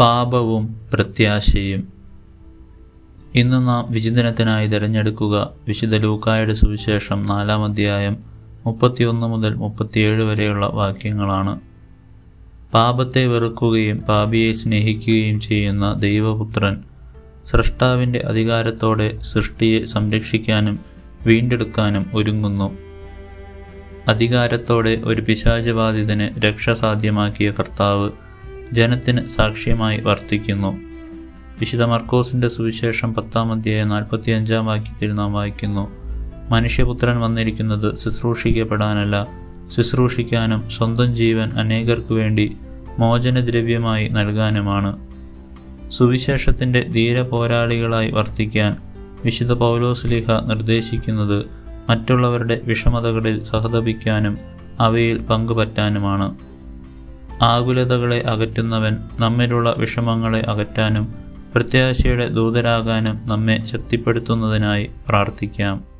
പാപവും പ്രത്യാശയും. ഇന്ന് നാം വിചിന്തനത്തിനായി തിരഞ്ഞെടുക്കുക വിശുദ്ധ ലൂക്കായുടെ സുവിശേഷം നാലാം അധ്യായം മുപ്പത്തിയൊന്ന് മുതൽ മുപ്പത്തിയേഴ് വരെയുള്ള വാക്യങ്ങളാണ്. പാപത്തെ വെറുക്കുകയും പാപിയെ സ്നേഹിക്കുകയും ചെയ്യുന്ന ദൈവപുത്രൻ സൃഷ്ടാവിന്റെ അധികാരത്തോടെ സൃഷ്ടിയെ സംരക്ഷിക്കാനും വീണ്ടെടുക്കാനും ഒരുങ്ങുന്നു. അധികാരത്തോടെ ഒരു പിശാചബാധിതന് രക്ഷ സാധ്യമാക്കിയ കർത്താവ് ജനത്തിന് സാക്ഷ്യമായി വർത്തിക്കുന്നു. വിശുദ്ധ മർക്കോസിന്റെ സുവിശേഷം പത്താം അധ്യായം നാൽപ്പത്തിയഞ്ചാം വാക്യത്തിൽ നാം വായിക്കുന്നു. മനുഷ്യപുത്രൻ വന്നിരിക്കുന്നത് ശുശ്രൂഷിക്കപ്പെടാനല്ല. ശുശ്രൂഷിക്കാനും സ്വന്തം ജീവൻ അനേകർക്ക് വേണ്ടി മോചനദ്രവ്യമായി നൽകാനുമാണ്. സുവിശേഷത്തിന്റെ ധീര പോരാളികളായി വർത്തിക്കാൻ വിശുദ്ധ പൗലോസ്ലിഹ നിർദ്ദേശിക്കുന്നത് മറ്റുള്ളവരുടെ വിഷമതകളിൽ സഹതപിക്കാനും അവയിൽ പങ്കുപറ്റാനുമാണ്. ആകുലതകളെ അകറ്റുന്നവൻ നമ്മിലുള്ള വിഷമങ്ങളെ അകറ്റാനും പ്രത്യാശയുടെ ദൂതരാകാനും നമ്മെ ശക്തിപ്പെടുത്തുന്നതിനായി പ്രാർത്ഥിക്കാം.